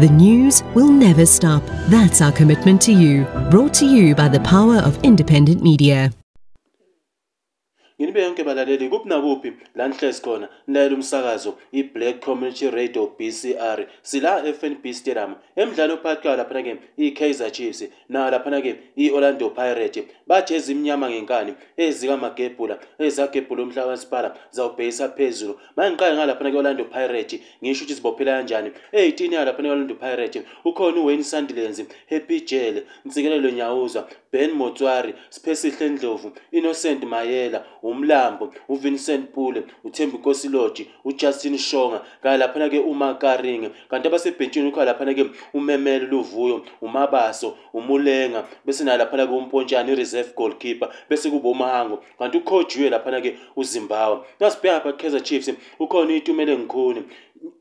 The news will never stop. That's our commitment to you. Brought to you by the power of independent media. nginibe yonke balaleli kuphi nakuphi la nihlezi khona nilalela umsakazo i-black community radio bcr sila fnb stadium emdlalo phakathi kwayo laphana-ke i-kaizer chiefs nayo laphana-ke i-orlando pirate bajeza imnyama ngenkani ezikamagebhula ezagebhula umhlaba wasipala zawubhekisa phezulu manje ngiqale ngalaphana-ke orlando pirate ngisho ukuthi zibophela kanjani eyitini yalaphana-ke orlando pirate ukhona uwayne sandilenzi happy jele nsikelelo nyawuzwa Ben Motswari, Siphesihle Ndlovu, Innocent Mayela, uMlambo, uVincent Pule, uThembi Nkosilotshi, uJustin Shonga, kanye laphana ke uMakaringe. Kanti abasebhentshini ukho laphana ke uMemele Luvuyo, uMabaso, uMulenga, bese nalaphana ke uMpontshane i-reserve goalkeeper, bese kuba uMahango. Kanti uKhojiwe laphana ke uZimbawe. Nasibheka pha Kaizer Chiefs, ukhona itumele ngkhulu.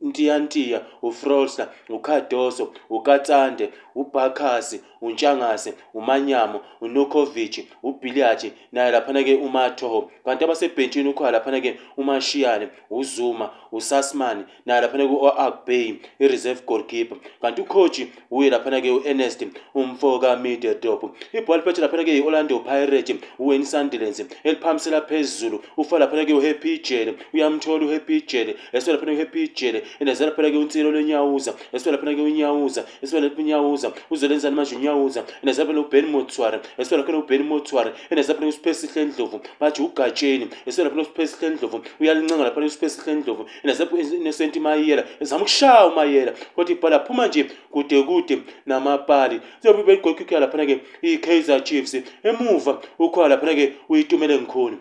Ntiyantiya, uFrolster, uKhadoso, uKatsande ubhakasi untshangase umanyamo unokovici ubhiliyaji naye laphana-ke umatoho kanti abasebhentshini ukhona laphana-ke umashiyane uzuma usasman naye laphana-ke u-agbay i-reserve goldkeeper kanti ukhoji uye laphana-ke u-ernest umfo kamidiadop ibhol petha laphana-ke i-orlando pirate uwayne sundelance eliphambisela phezulu ufa laphana-ke uhappy jele uyamthola uhappy jele esuke laphana-ke uhappy jele endazela laphana-ke unsilo lwenyawuza esuke laphana-ke unyawuza esuke lapha unyawuza nyawuza uzelenza manje nyawuza enazabela uben motswara esona kana uben motswara enazabela uspace hle ndlovu bathi ugatsheni esona kana uspace hle ndlovu uyalincenga lapha uspace hle ndlovu enazabu inesenti mayela ezama ukushaya umayela kodwa ibhala phuma nje kude kude namapali zobe begokukhala lapha ke iKaizer Chiefs emuva ukhona lapha ke uyitumele ngkhulu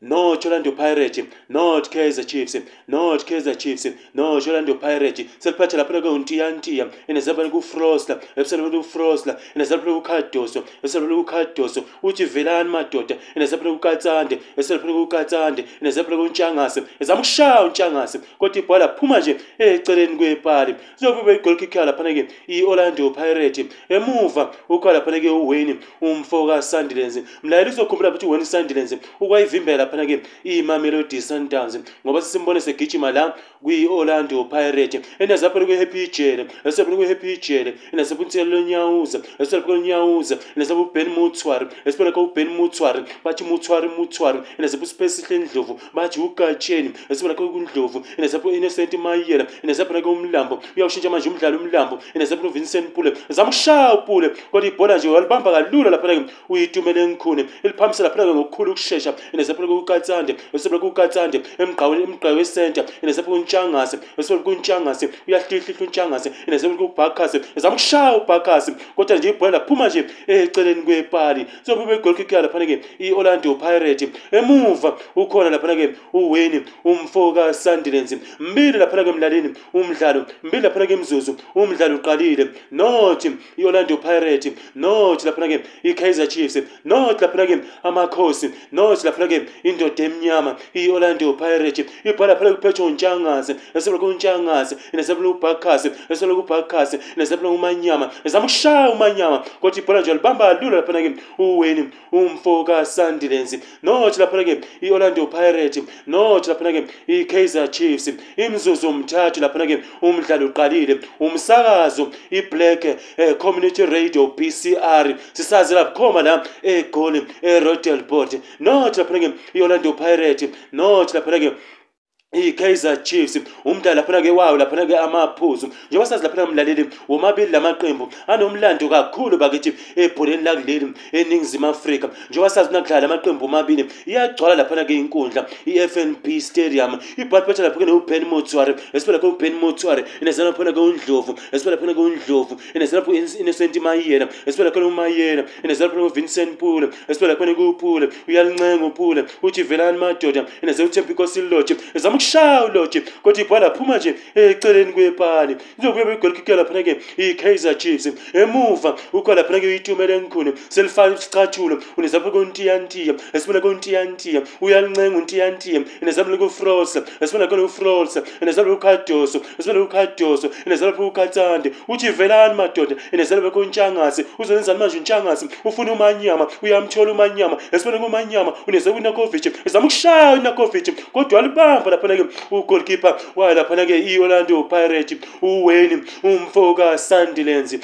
not orlando pirate not kaizer chiefs not kaizer chiefs not orlando pirate seliphathe laphana kweuntiyantiya enezalphana kufrosla ebeselaphana kufrosla enezalphana kukhadoso ebeselaphana kukhadoso uthi velani madoda enezalphana kukatsande eselaphana kukatsande enezalphana kuntshangase ezama ukushaya untshangase kodwa ibhola phuma nje eceleni kwepali zobebe igolkikhaya laphana ke i-orlando pirate emuva ukhaya laphana ke uwayne umfo kasandilens mlayeli uzokhumbula futhi uwayne sandilens ukwayivimbela laphana-ke iyimamelodi sundowns ngoba sisimbone segijima la kwi-orlando pirate enazaphana kwe-happy jele esiaphana kwe-happy jele enasephunisela lonyawuza esiaphakalonyawuza enasapha uben mutwari esiphana kwauben mutwari bathi mutwari mutwari enasapha usiphesihle ndlovu bathi ugatsheni esiphana kwakundlovu enasapha u-innocent mayela enasaphana kwumlambo uyawushintsha manje umdlalo umlambo enasapha uvincent pule zama ukushaya upule kodwa ibhola nje walibamba kalula laphana-ke uyitumele ngikhune iliphambisa laphana-ke ngokukhulu ukushesha enasaphana kukatsande esibele kukatsande emgqa wesenta enasebe kuntshangase esibele kuntshangase uyahlihlihla untshangase enasebe kubhakhase ezama ukushaya ubhakhase kodwa nje ibhola laphuma nje eceleni kwepali sobebe igolkik yalaphana-ke i-orlando pirate emuva ukhona laphana-ke uwini umfo kasandilens mbili laphana-ke mlalini umdlalo mbili laphana-ke mzuzu umdlalo uqalile not i-orlando pirate not laphana-ke i-kaizer chiefs not laphana-ke amakhosi not laphana-ke indoda emnyama iyi-orlando pirate ibhala phela kuphetho ntshangazi esebela kuntshangazi nesebela ubhakhasi esebela kubhakhasi nesebela umanyama ezama ukushaya umanyama kodwa ibhola nje walibamba lula laphana ke uweni umfo kasandilensi nothi laphana ke i-orlando pirate nothi laphana ke i-kaizer chiefs imzuzu mthathu laphana ke umdlalo uqalile umsakazo iblack eh, community radio b c r sisazi lakhoma la egoli erodelbot nothi laphana ke iorlando pirate notilaphela ke i-kaizer chiefs umdlalo laphana-ke wawo laphana-ke amaphuzu njengoba sazi laphana mlaleli womabili lamaqembu anomlando kakhulu bakithi ebholeni lakuleli eningizimu afrika njengoba sazi unakudlala amaqembu omabili iyagcwala laphana-ke inkundla i-f n b stadium ibhalipetha lapho-ke neupen motuary esibe lapho upen motuary inezela laphana-ke undlovu esibe laphana-ke undlovu inezela lapho inocent mayela esibe laphana umayela inezela laphana uvincent pule esibe laphana-ke upule uyalincenga upule uthi velani madoda inezela utempicosilloje ushawulo nje kodwa ibhola phuma nje eh, eceleni kwepali izobuya begolikike laphana ke i-kaizer eh, chiefs emuva ukho laphana ke uyitumele enkhuni selifana usicathulo unezabula kontiyantiya esibona kontiyantiya uyalincenga untiyantiya enezabula kufrosa esibona kone ufrosa enezabula kukhadoso esibona kukhadoso enezabula kukhathande uthi velani madoda enezabula kontshangase uzonenzani manje untshangase ufuna umanyama uyamthola umanyama esibona kumanyama unezabula unakovici ezama ukushaya unakovici kodwa walibamba laphana laphana-ke ugoldkeeper waya laphana-ke i-orlando pirate uwayne umfo kasundilands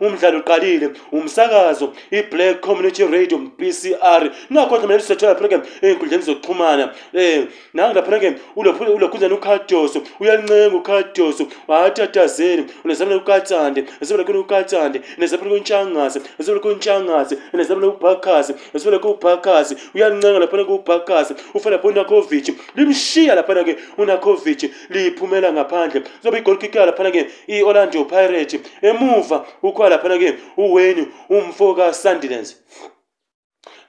umdlalo uqalile umsakazo i-black community radio bcr nakho kodwa manje sithola phela eh, ey'nkundleni zokuxhumana um eh, nangu lapha ke ulokhunjani ukhadoso uyancenga ukhadoso watatazeli unezabela kukatsande nezabela kukatsande nezabela kuntshangase nezabela kuntshangase nezabela kubhakhazi nezabela kubhakhazi uyancenga laphana kubhakhazi ufela ponakhovich limshiya laphana ke unakhovich liphi iphumela ngaphandle zobe igolkik yalaphana-ke i-orlando pirate emuva ukhwa laphana-ke uwayne umfo kasandilance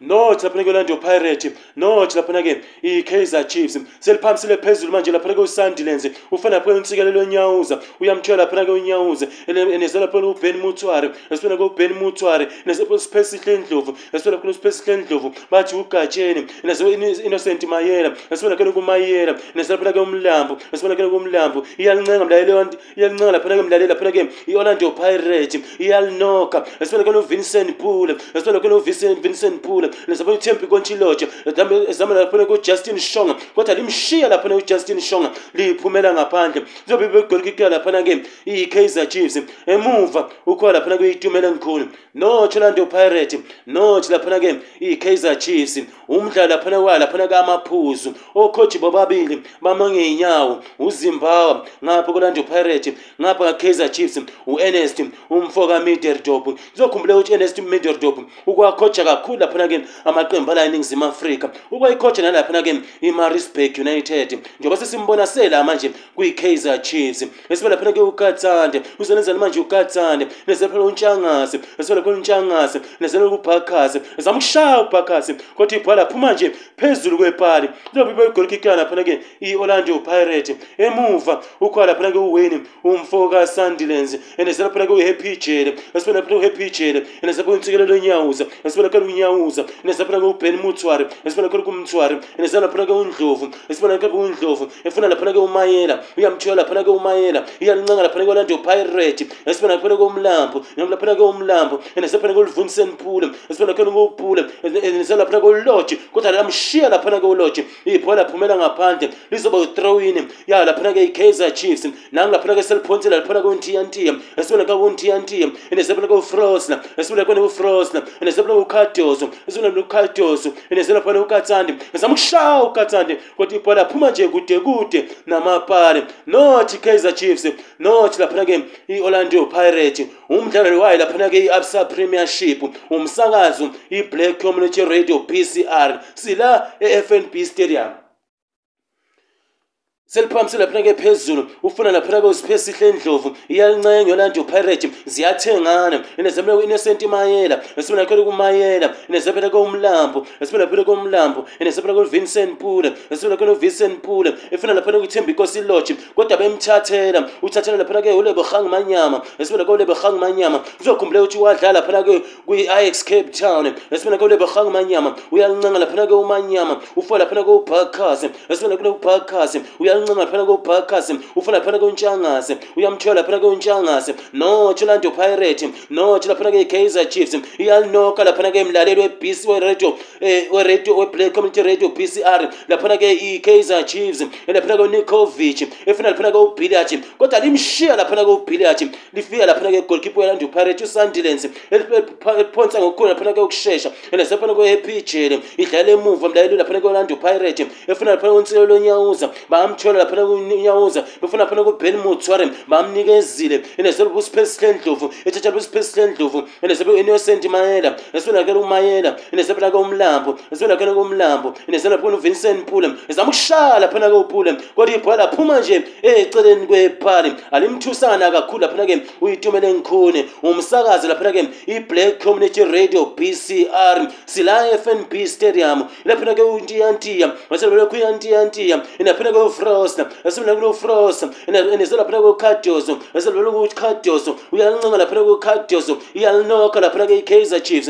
notsi laphana ke-olando pirate notsi laphana ke i-kaizer chiefs seliphambisile phezulu manje laphana ke usandilenze ufana laphana umsikelelo onyawuza uyamthiwa laphana ke unyawuze neza laphana uben mutware esibona ke uben mutware nesiphesihle ndlovu esibona laphana usiphesihle ndlovu bathi ugatsheni innocent mayela esibona khena kumayela neza laphana ke umlambo esibona khena kumlambo iyalincenga mlaleli iyalincenga laphana ke mlaleli laphana ke i-olando pirate iyalinoka esibona khena uvincent pule esibona khena uvincent pule nizabona ukuthi embi kontshiloje ezama laphona kujustin shonga kodwa limshiya laphana ujustin shonga liyiphumela ngaphandle zobe begolikika laphana-ke iyi-kaizer chiefs emuva ukhona laphana kuyitumela ngikhulu notsho lando pirate notsho laphana-ke iyi-kaizer chiefs umdla laphana kwa laphana kamaphuzu okhoji bobabili bama ngeenyawo uzimbabwe ngapha kolando pirate ngapha ka-kaizer chiefs u-ernest umfo kamiderdop ngizokhumbula ukuthi ernest miderdop ukwakhoja kakhulu laphana-ke amaqembu ala eningizimu afrika ukwayikhoja nalaphana-ke i-marisburg united njengoba sesimbona sela manje kwi-kaizer chiefs esibe laphana-ke ukatsande uzonenzani manje ukatsande nezelaphana untshangase esibe laphana untshangase nezelaphana ubhakhase ezama ukushaya ubhakhase kodwa ibhola phuma nje phezulu kwepali izobiba igolikikika laphana ke i-orlando pirate emuva ukhona laphana ke uwini umfo kasundilans and selaphana ke uhappy jele asibenaphana uhappy jele and saphana umtsikelo lenyawuza asibena khona unyawuza and saphana ke uben mutswari asibena khona kumtswari and selaphana ke undlovu asibena ke undlovu efuna laphana ke umayela uyamthiyo laphana ke umayela iyalincanga laphana ke orlando pirate asibena laphana ke umlambo nam laphana ke umlambo and saphana ke uluvunisenpule asibena khona ukuwupule and selaphana ke ulotsh ulotshe kodwa lamshiya laphana-ke ulotshe ibhola laphumela ngaphandle lizoba utrowini ya laphana-ke i-kaizer chiefs nangu laphana-ke seliphonsela laphana-ke untiyantiya esibona kauntiyantiya and sebona kaufrosna esibona kona ufrosna and sebona ukadoso esibona ukadoso and sebona phana ukatsande ezama ukushaya ukatsande kodwa ibhola phuma nje kude kude namapale nothi kaizer chiefs nothi laphana-ke i-orlando pirate umdlalo wayo laphana-ke i-absa premiership umsakazo i-black community radio bci r sila e-fnb stadium seliphambise laphana ke phezulu ufuna laphana ke uziphe sihle endlovu iyalincenywa lanjo pirate ziyathengana inezemela ku innocent mayela esimela khona ku mayela inezemela ko umlambo esimela laphana ko umlambo inezemela ko vincent pula esimela khona vincent pula efuna laphana ku thembi inkosi lodge kodwa bemthathela uthathela laphana ke ulebo khang manyama esimela ko ulebo khang manyama uzokhumbula ukuthi wadlala laphana ke ku ix cape town esimela ko ulebo khang manyama uyalincenga laphana ke umanyama ufola laphana ko parkhas esimela ko parkhas uyal uyancima laphana kobakas ufana laphana kwentshangase uyamthola laphana kwentshangase notsholando pirate notsho laphana kwe-kaizer chiefs iyalinoka laphana kwemlaleli webc weradio eh, weradio weblack community radio b c r laphana ke i-kaizer chiefs laphana kwenikovich efuna laphana kwewubhiliyaji kodwa limshiya laphana kwewubhiliyaji lifika laphana kwegolkipe welando pirate usandilens liphonsa ngokukhulu laphana kwekushesha lasephana kwe-happy jele idlala emuva mlaleli laphana kwelando pirate efuna laphana kwentsilelo lonyawuza bamtho bamhlolela phana kunyawuza befuna phana kuben motswarem bamnikezile enesebe kusipesilendlovu ethatha kusipesilendlovu enesebe innocent mayela esebe lakhe umayela enesebe lakhe umlambo esebe lakhe umlambo enesebe lakhe uvincent pule ezama ukushala phana ke upule kodwa ibhola phuma nje eceleni kwephali alimthusana kakhulu laphana ke uyitumele ngikhone umsakazi laphana ke iblack community radio bcr sila fnb stadium laphana ke untiyantiya wasebe lokhu untiyantiya inaphana e, ke ufro frost asibona kulo frost enezo lapha ku cardios asibona lo ku cardios uyancinga lapha ku cardios iyalinoka lapha ke Kaizer Chiefs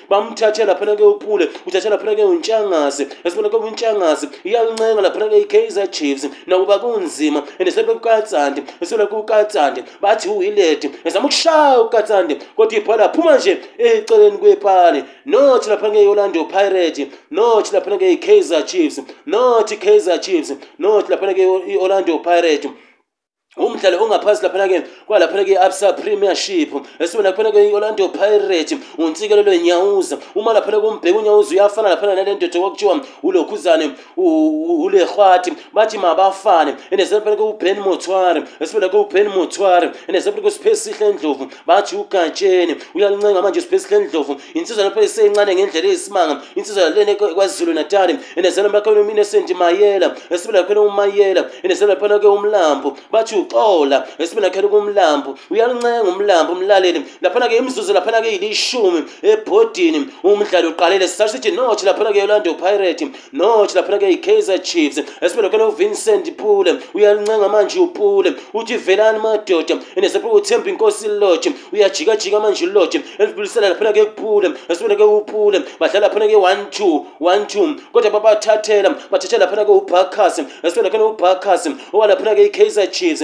bamthathe laphana kupule uthathe laphana kuntshangase esibona kuntshangase iyalincenga laphana kuKaizer Chiefs nokuba unzima endisebekukatsandi eselekukatsandi bathi uwileti ezama ukushaya ukukatsandi kodwa ibhola aphuma nje eceleni kwepali nothi lapha ngeyolando pirate nothi laphana ngeyi-kaizer chiefs nothi kaizer chiefs nothi laphana ngeyi-orlando pirate umdlalo ongaphasi laphana-ke kwalaphana-ke i-absa premiership esibona laphana-ke i-orlando pirate unsikelelo nyawuza uma laphana kumbheka unyawuza uyafana laphana nale ndoda kwakuthiwa ulokhuzane ulehwati bathi mabafane andeselaphana kuben motware esibona kuben motware andeselaphana kusiphesihle ndlovu bathi ugatsheni uyalincenga manje siphesihle ndlovu insizwa lapho iseyincane ngendlela eyisimanga insizwa lene kwazulu natali andeselaphana kuinocent mayela esibona laphana umayela andeselaphana ke umlambo bathi uxola esibini akhela kumlambo uyalincenga umlambo umlaleli laphana-ke imzuzu laphana-ke yilishumi ebhodini umdlali uqalele sisasho sithi notshe laphana-ke yolando pirate notshe laphana-ke yi-kaizer chiefs esibini akhela uvincent pule uyalincenga manje upule uthi velani madoda enesepho uthemba inkosi lodge uyajikajika manje ulodge elibilisela laphana-ke kupule esibini ke upule badlala laphana-ke one two one two kodwa babathathela bathathela laphana-ke ubakas esibini akhela ubakas owalaphana-ke i-kaizer chiefs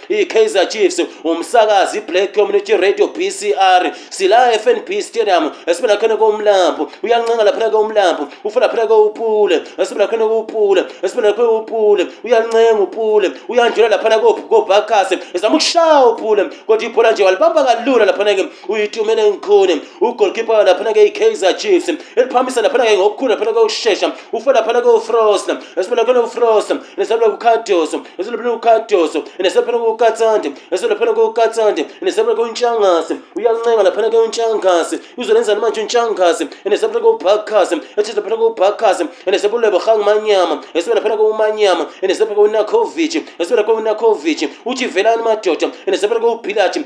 iKaizer Chiefs umsakazi iBlack Community tiradio b c r silaa f n b stadium esibela khona kwumlambo uyancenga laphana kwumlambo ufuna phana kwupule esibela khona kwupule esibela khona kwupule uyancenga upule uyanjula laphana kwobhakas ezama ukushaya upule kodwa ibhola nje walibamba kalula laphana ke uyitumele ngikhone ugolkeeper laphana ke ikaiser chiefs eliphamisa laphana ke ngokukhulu laphana kwokushesha ufuna laphana kwufrost esibela khona kwufrost nesibela kwukadoso esibela khona kwukadoso nesibela khona kwukatsande esibela khona kwukatsande nesibela khona untshangase uyalincenga laphana ke untshangase izolenzani manje untshangase enesabula kobhakhase ethizaphana kobhakhase enesabulebohang manyama esibe laphana kobumanyama enesabula kobunakovici esibe lapha kobunakovici uthi velani madoda enesabula kobhilathi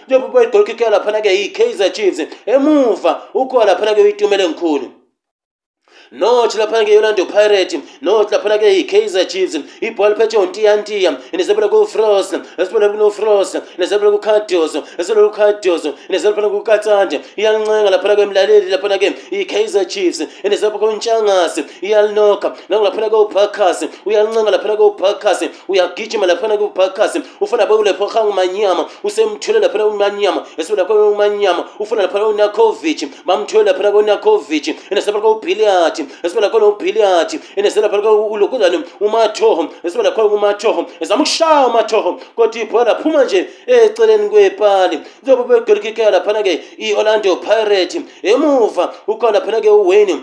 njengoba igolkikela laphana ke yi-kaizer chiefs emuva ukhona laphana ke uyitumele ngikhulu no tilaphana ke yolando pirate no tilaphana ke yi-kaizer chiefs ibhola phethe untiyantiya inezebela kufrost esibona kunofrost inezebela kucardios esibona kucardios inezebela kukatsande iyalincenga laphana ke mlaleli laphana ke yi-kaizer chiefs inezebela kuntshangasi iyalinoka nangulaphana ke ubhakasi uyalincenga laphana ke ubhakasi uyagijima laphana ke ubhakasi ufana be ulephohanga umanyama usemthwele laphana umanyama esibona kwe umanyama ufana laphana unakovich bamthwele laphana kwe unakovich inezebela kubhiliyard ubiliyati esibona khona ubiliyati enezela phana ulokuzane umathoho esibona khona umathoho ezama ukushaya umathoho kodwa ibhola phuma nje eceleni kwepali njengoba begelikikeka laphana-ke i-orlando pirate emuva ukhona laphana-ke uwayne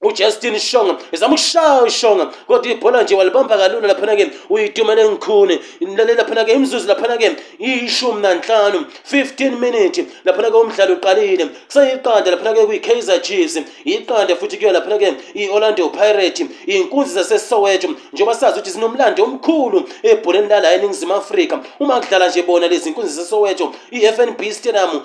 ujustin shong izama ukushaya ushonga kodwa ibhola nje walibamba kalula laphana-ke uyidumele ngikhune laphana-ke imzuzu laphana-ke ishumi nanhlanu 15 minute laphana-ke umdlalo uqalile seyiqanda laphana-ke kwi-kaizer jes iqanda futhi kuyo laphana-ke i-orlando pirate iy'nkunzi zasesoweto njengoba sazi ukuthi zinomlando omkhulu ebholeni lala eningizimu afrika uma kudlala nje bona lezi nkunzi zasesoweto i-f n b stadium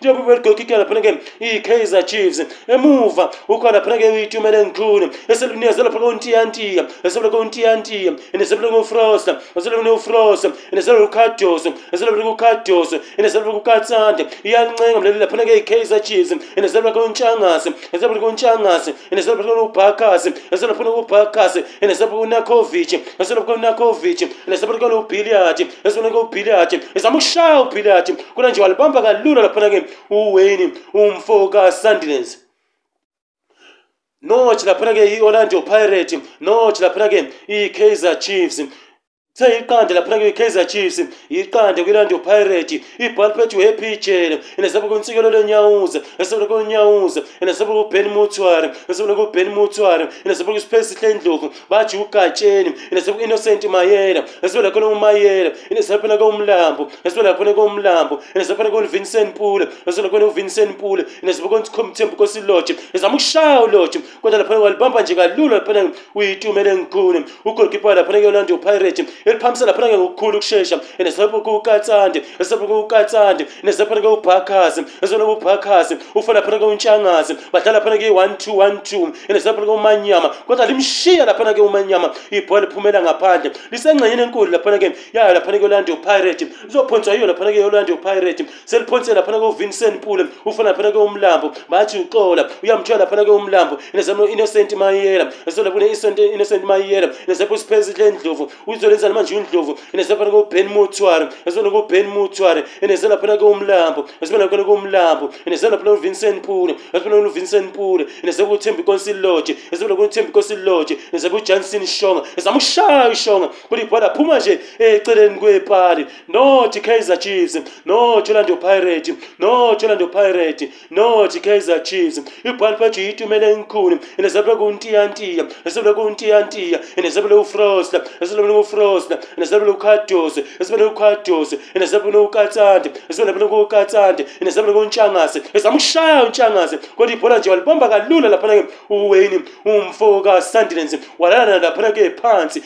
njengoba begokikela phela nge iKaizer Chiefs emuva ukhona phela ke uyitumele ngkhulu eselunikezela phela kuNtiyantiya eselwe kuNtiyantiya inezama kuFrost eselwe kuFrost inezama kuCardoso eselwe kuCardoso inezama kuKatsande iyancenga mlelela phela ke iKaizer Chiefs inezama kuNtshangase eselwe kuNtshangase inezama kuBhaka khasi eselaphana kubakhasi enesaphana kunakovic eselophana kunakovic enesaphana kunobiliyati eselophana kubiliyati ezama ukushaya ubiliyati kunanje walibamba kalula laphana-ke uwayne umfo kasundinese nothi laphana-ke i-orlando pirate nothi laphana-ke i-kaizer chiefs seyiqande laphana kwi-kaizer chiefs iqande kwi-landio pirate ibalpeth wepichele inasabela kwintsikelelo enyawuza inasabela kwenyawuza inasabela kuben mutware inasabela kuben mutware inasabela kwisiphele sihle ndlovu baji ugatsheni inasabela ku-innocent mayela inasabela khona umayela inasabela phana komlambo inasabela phana komlambo inasabela phana kwuvincent pule inasabela khona uvincent pule inasabela kwontikhomthembu kosiloje izama ukushaya uloje kodwa laphana walibamba nje kalula laphana uyitumele ngikhune ugolkipa laphana kwi-landio pirate iriphambisa lapho nange ngokukhulu ukushesha and zapho kuukatsande zapho kuukatsande and zapho nange ubhakazi zona ubhakazi ufa lapho nange untshangazi badlala lapho nange 1212 and zapho nange umanyama kodwa limshiya lapho nange umanyama ibhola liphumela ngaphandle lisengxenyeni enkulu lapho nange yayo lapho nange Orlando Pirates lizophonswa yiyo lapho nange Orlando Pirates seliphonse lapho nange Vincent Pule ufa lapho nange umlambo bathi uxola uyamthola lapho nange umlambo and zapho innocent mayela zona lapho innocent innocent mayela zapho siphezile indlovu uzolenza manje undlovu inesa phana kobhen motware esibona kobhen motware inesa laphana komlambo esibona khona komlambo inesa laphana kovincent pule esibona khona uvincent pule inesa kuthembi consil lodge esibona khona uthembi consil lodge inesa kujanson shonga ezama ushaya ishonga kuli bhola phuma nje eceleni kwepali nothi kaiser chiefs nothi orlando pirate nothi orlando pirate nothi kaiser chiefs ibhola phathi yitumele inkulu inesa phana kuntiyantiya esibona khona kuntiyantiya inesa phana kufrost esibona khona kufrost uKhosta nezabelo uKhadosi nesabelo uKhadosi nesabelo uKatsande nesabelo uKatsande nesabelo uNtshangase ezama ukushaya uNtshangase kodwa ibhola nje walibomba kalula lapha ke uWayne umfo kaSandilense walala lapha ke phansi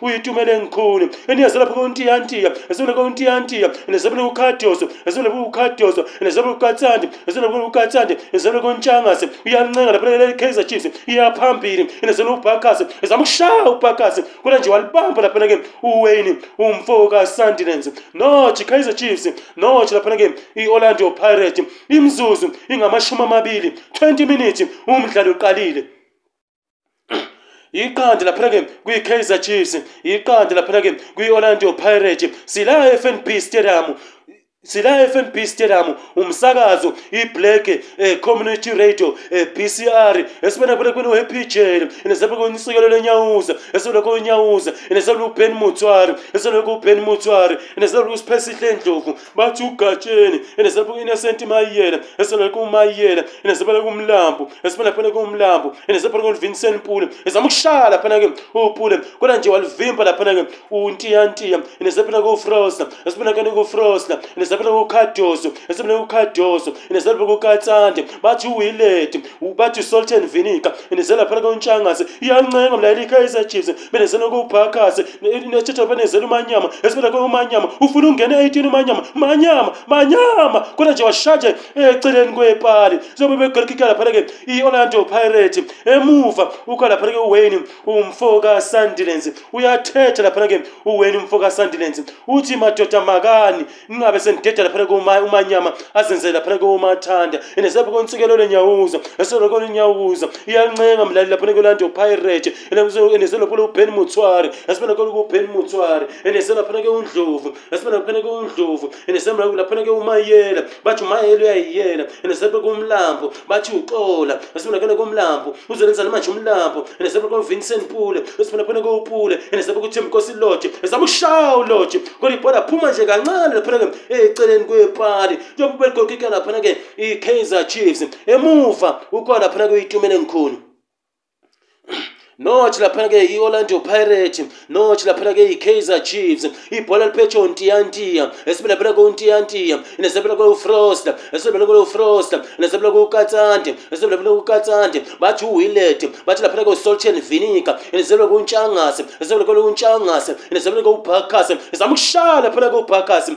uyitumele ngikhulu eniyaze lapho kontiyantiya esibona kontiyantiya nezabona ukhadoso esibona ukhadoso nezabona ukatsandi esibona ukatsandi nezabona kontshangase uyalincenga laphana le kaiser chiefs iyaphambili nezabona ubhakase ezama ukushaya ubhakase kodwa nje walibamba laphana ke uwayne umfoka sandinense nochikaizer chiefs noch laphana ke i-orlando pirate imzuzu ingamashumi amabili 20 minutes umdlalo uqalile iqanda laphana ke kwi-kaizer chiefs iqanda laphana ke kwi-orlando pirate silaya fnb stadium sila fnb stadium umsakazo iblack eh, community radio eh, pcr esibenakulekwini wepijele nesabekonisikelelo enyawuza esibenakonyawuza nesabekuben mutswari esibenakuben mutswari nesabekusiphesihle ndlovu bathi ugatsheni nesabekuinnocent mayela esibenakumayela nesabenakumlambo esibenakhonakumlambo nesabenakuvincent pule ezama ukushaya laphana-ke upule kodwa nje walivimba laphana-ke untiyantiya nesabenakufrosla esibenakhonakufrosla nezabela kukadoso nezabela kukadoso nezabela kukatsande bathi uwilete bathi salt and vinegar nezela phela kontshangase iyancenga mla ile kaisa chiefs benezela kuphakase nesithetho benezela umanyama esibela kumanyama ufuna ungena 18 umanyama manyama manyama kodwa nje washaje eceleni kwepali sobe begolikika lapha ke iOrlando Pirates emuva ukho lapha ke uWayne umfoka Sandilands uyathetha lapha ke uWayne umfoka Sandilands uthi madoda makani ningabe sen ndedhala phanake umanyama azenzela phanake umathanda and sebekontsikelo lenyawuza eseloko lenyawuza iyancenga mlali laphanake olando pirate and selophole uben mutswari asibenakoleku uben mutswari and selaphanake undlovu asibenaphanake undlovu and selaphanake umayela bathi umayela uyayiyela and sebekumlambo bathi uxola asibenakoleku umlambo uzolenza namanje umlambo and sebeko uvincent pule asibenaphanake upule and sebekuthimkosi lodge esabushaya ulodge kolibhola phuma nje kancane laphanake eh, eceleni kwepali njengoba beligokika laphana-ke i-kaizer chiefs emuva ukuba laphana-ke uyitumele ngikhulu nochi laphana ke i-orlando pirate nochi laphana ke i-kaizer chiefs ibhola liphetsho untiyantiya esibelaphela kuntiyantiya nesebela kuufrost esibelaphela kuufrost nesebela kuukatsande esibelaphela kuukatsande bathi uwillet bathi laphana kusolten vinica nesebela kuntshangase esebela kuntshangase nesebela kuubhakase izama ukushaya laphana kuubhakase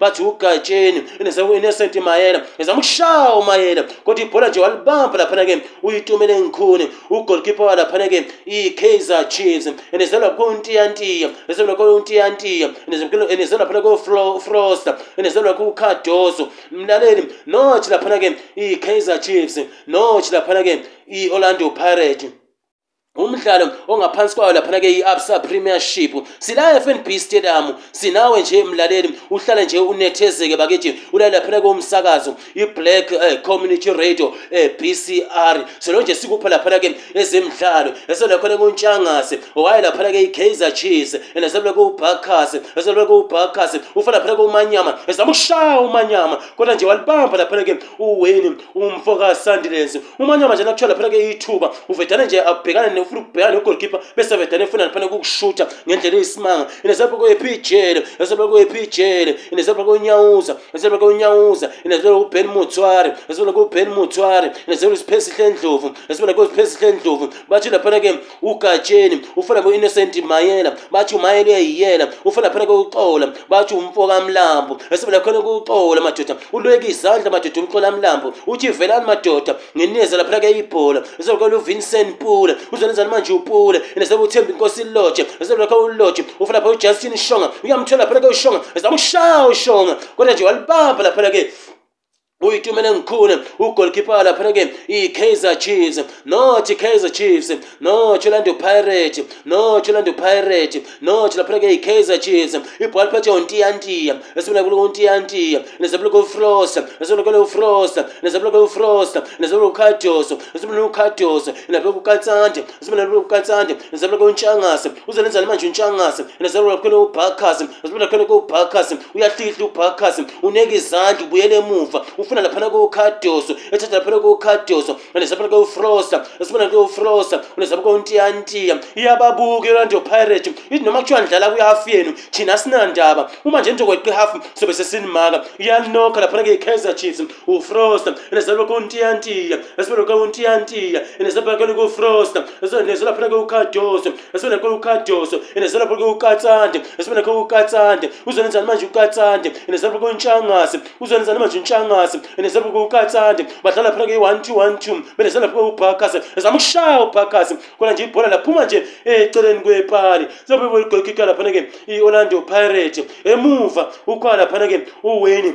bathi ugatsheni nasebenakuinnocent mayela nizama ukushawa mayela kodwa ibhola nje walibamba laphana ke uyitumele ngikhuni ugolkipa walaphana ke i-kaizer chiefs nizelakontiyantiya nasebenakontiyantiya nizelaphana kofroster nizelakukadozo mlaleli notch laphana ke i-kaizer chiefs notch laphana ke iorlando pirate umdlalo ongaphansi kwayo laphana-ke i-absa premiership sila FNB stadium sinawe nje mlaleli uhlale nje unethezeke bakithi ulale laphana komsakazo i-black eh, community radio eh, bcr selo nje sikupha laphana-ke ezemidlalo eselaphana kuntshangase owaye laphana-ke i-kaizer chiefs enasephana kubakas esephana kubakas ufa laphana kumanyama ezama ukushaya umanyama kodwa nje walibamba laphana-ke uweni umfoka sandilensi umanyama nje nakuthiwa laphana-ke ithuba uvedana nje abhekane ufuna ukubhekana nogolkeeper bese vedane funa niphana kukushutha ngendlela eyisimanga inezebha kwephijele inezebha kwephijele inezebha kwenyawuza inezebha kwenyawuza inezebha kuben mutware inezebha kuben mutware inezebha isiphesihle ndlovu inezebha kuphesihle ndlovu bathi laphana ke ugatsheni ufuna ngoinnocent mayela bathi umayela uyayiyela ufuna laphana kokuxola bathi umfoka mlambo inezebha laphana kokuxola madoda uleke izandla madoda umxola mlambo uthi velani madoda nginiza laphana ke ibhola inezebha kwe Vincent Pula uzwe njani manje upule nezabe uthembi inkosi iloje nezabe lakho uloje ufuna lapha ujustin shonga uyamthola lapha ke ushonga ezamshaya ushonga kodwa nje walibamba lapha ke uyitumele ngikhule ugolkipar laphana-ke i-kaizer chiefs notch kaizer chiefs notch ulando pirate notch ulando pirate notch laphana-ke i-kaizer chiefs ibhalphetha untiyantiya esibulakuntiyantiya nezabulakufrost esibulakulufrost nezabulakufrost nezabulakukados esibulakukados nezabulakukatsande esibulakukatsande nezabulakuntshangase uzenenzani manje untshangase nezabulakulubhakas esibulakulubhakas uyahlihla ubhakas unekizandla ubuyele emuva ufuna laphana kukadoso ethatha laphana kukadoso unesa phana kufrosa usimana kufrosa unesa phana kuntiantiya iyababuke lanti pirate ithi noma kuthiwa ndlala kwihafu yenu thina sinandaba uma nje ndizokwetha kwihafu sobe sesinimaka iyanokha laphana kekaizer chiefs ufrosa unesa phana kuntiantiya usimana kuntiantiya unesa phana kufrosa unesa laphana kukadoso usimana kukadoso unesa laphana kukatsande usimana kukatsande uzonenzani manje ukatsande unesa phana kuntshangase uzonenzani manje ntshangase nezabukukatsande vadlala phana ke 1212 benezala phana ubhakazi zamushaya ubhakazi kona nje ibhola laphuma nje eh, eceleni kwepali sobebo igolikika laphana ke iOrlando Pirates emuva ukwa laphana ke uWayne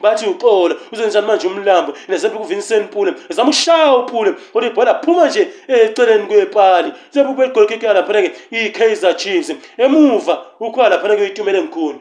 bathi uxola uzenjani manje umlambo nezeapho kuvincent pule zama ushaya upule kodwa ibhola phuma nje eceleni kwepali zeapho kubegolkikala phana-ke i-kaizer chiefs emuva ukhoa laphana-ke uyitumele ngikhulu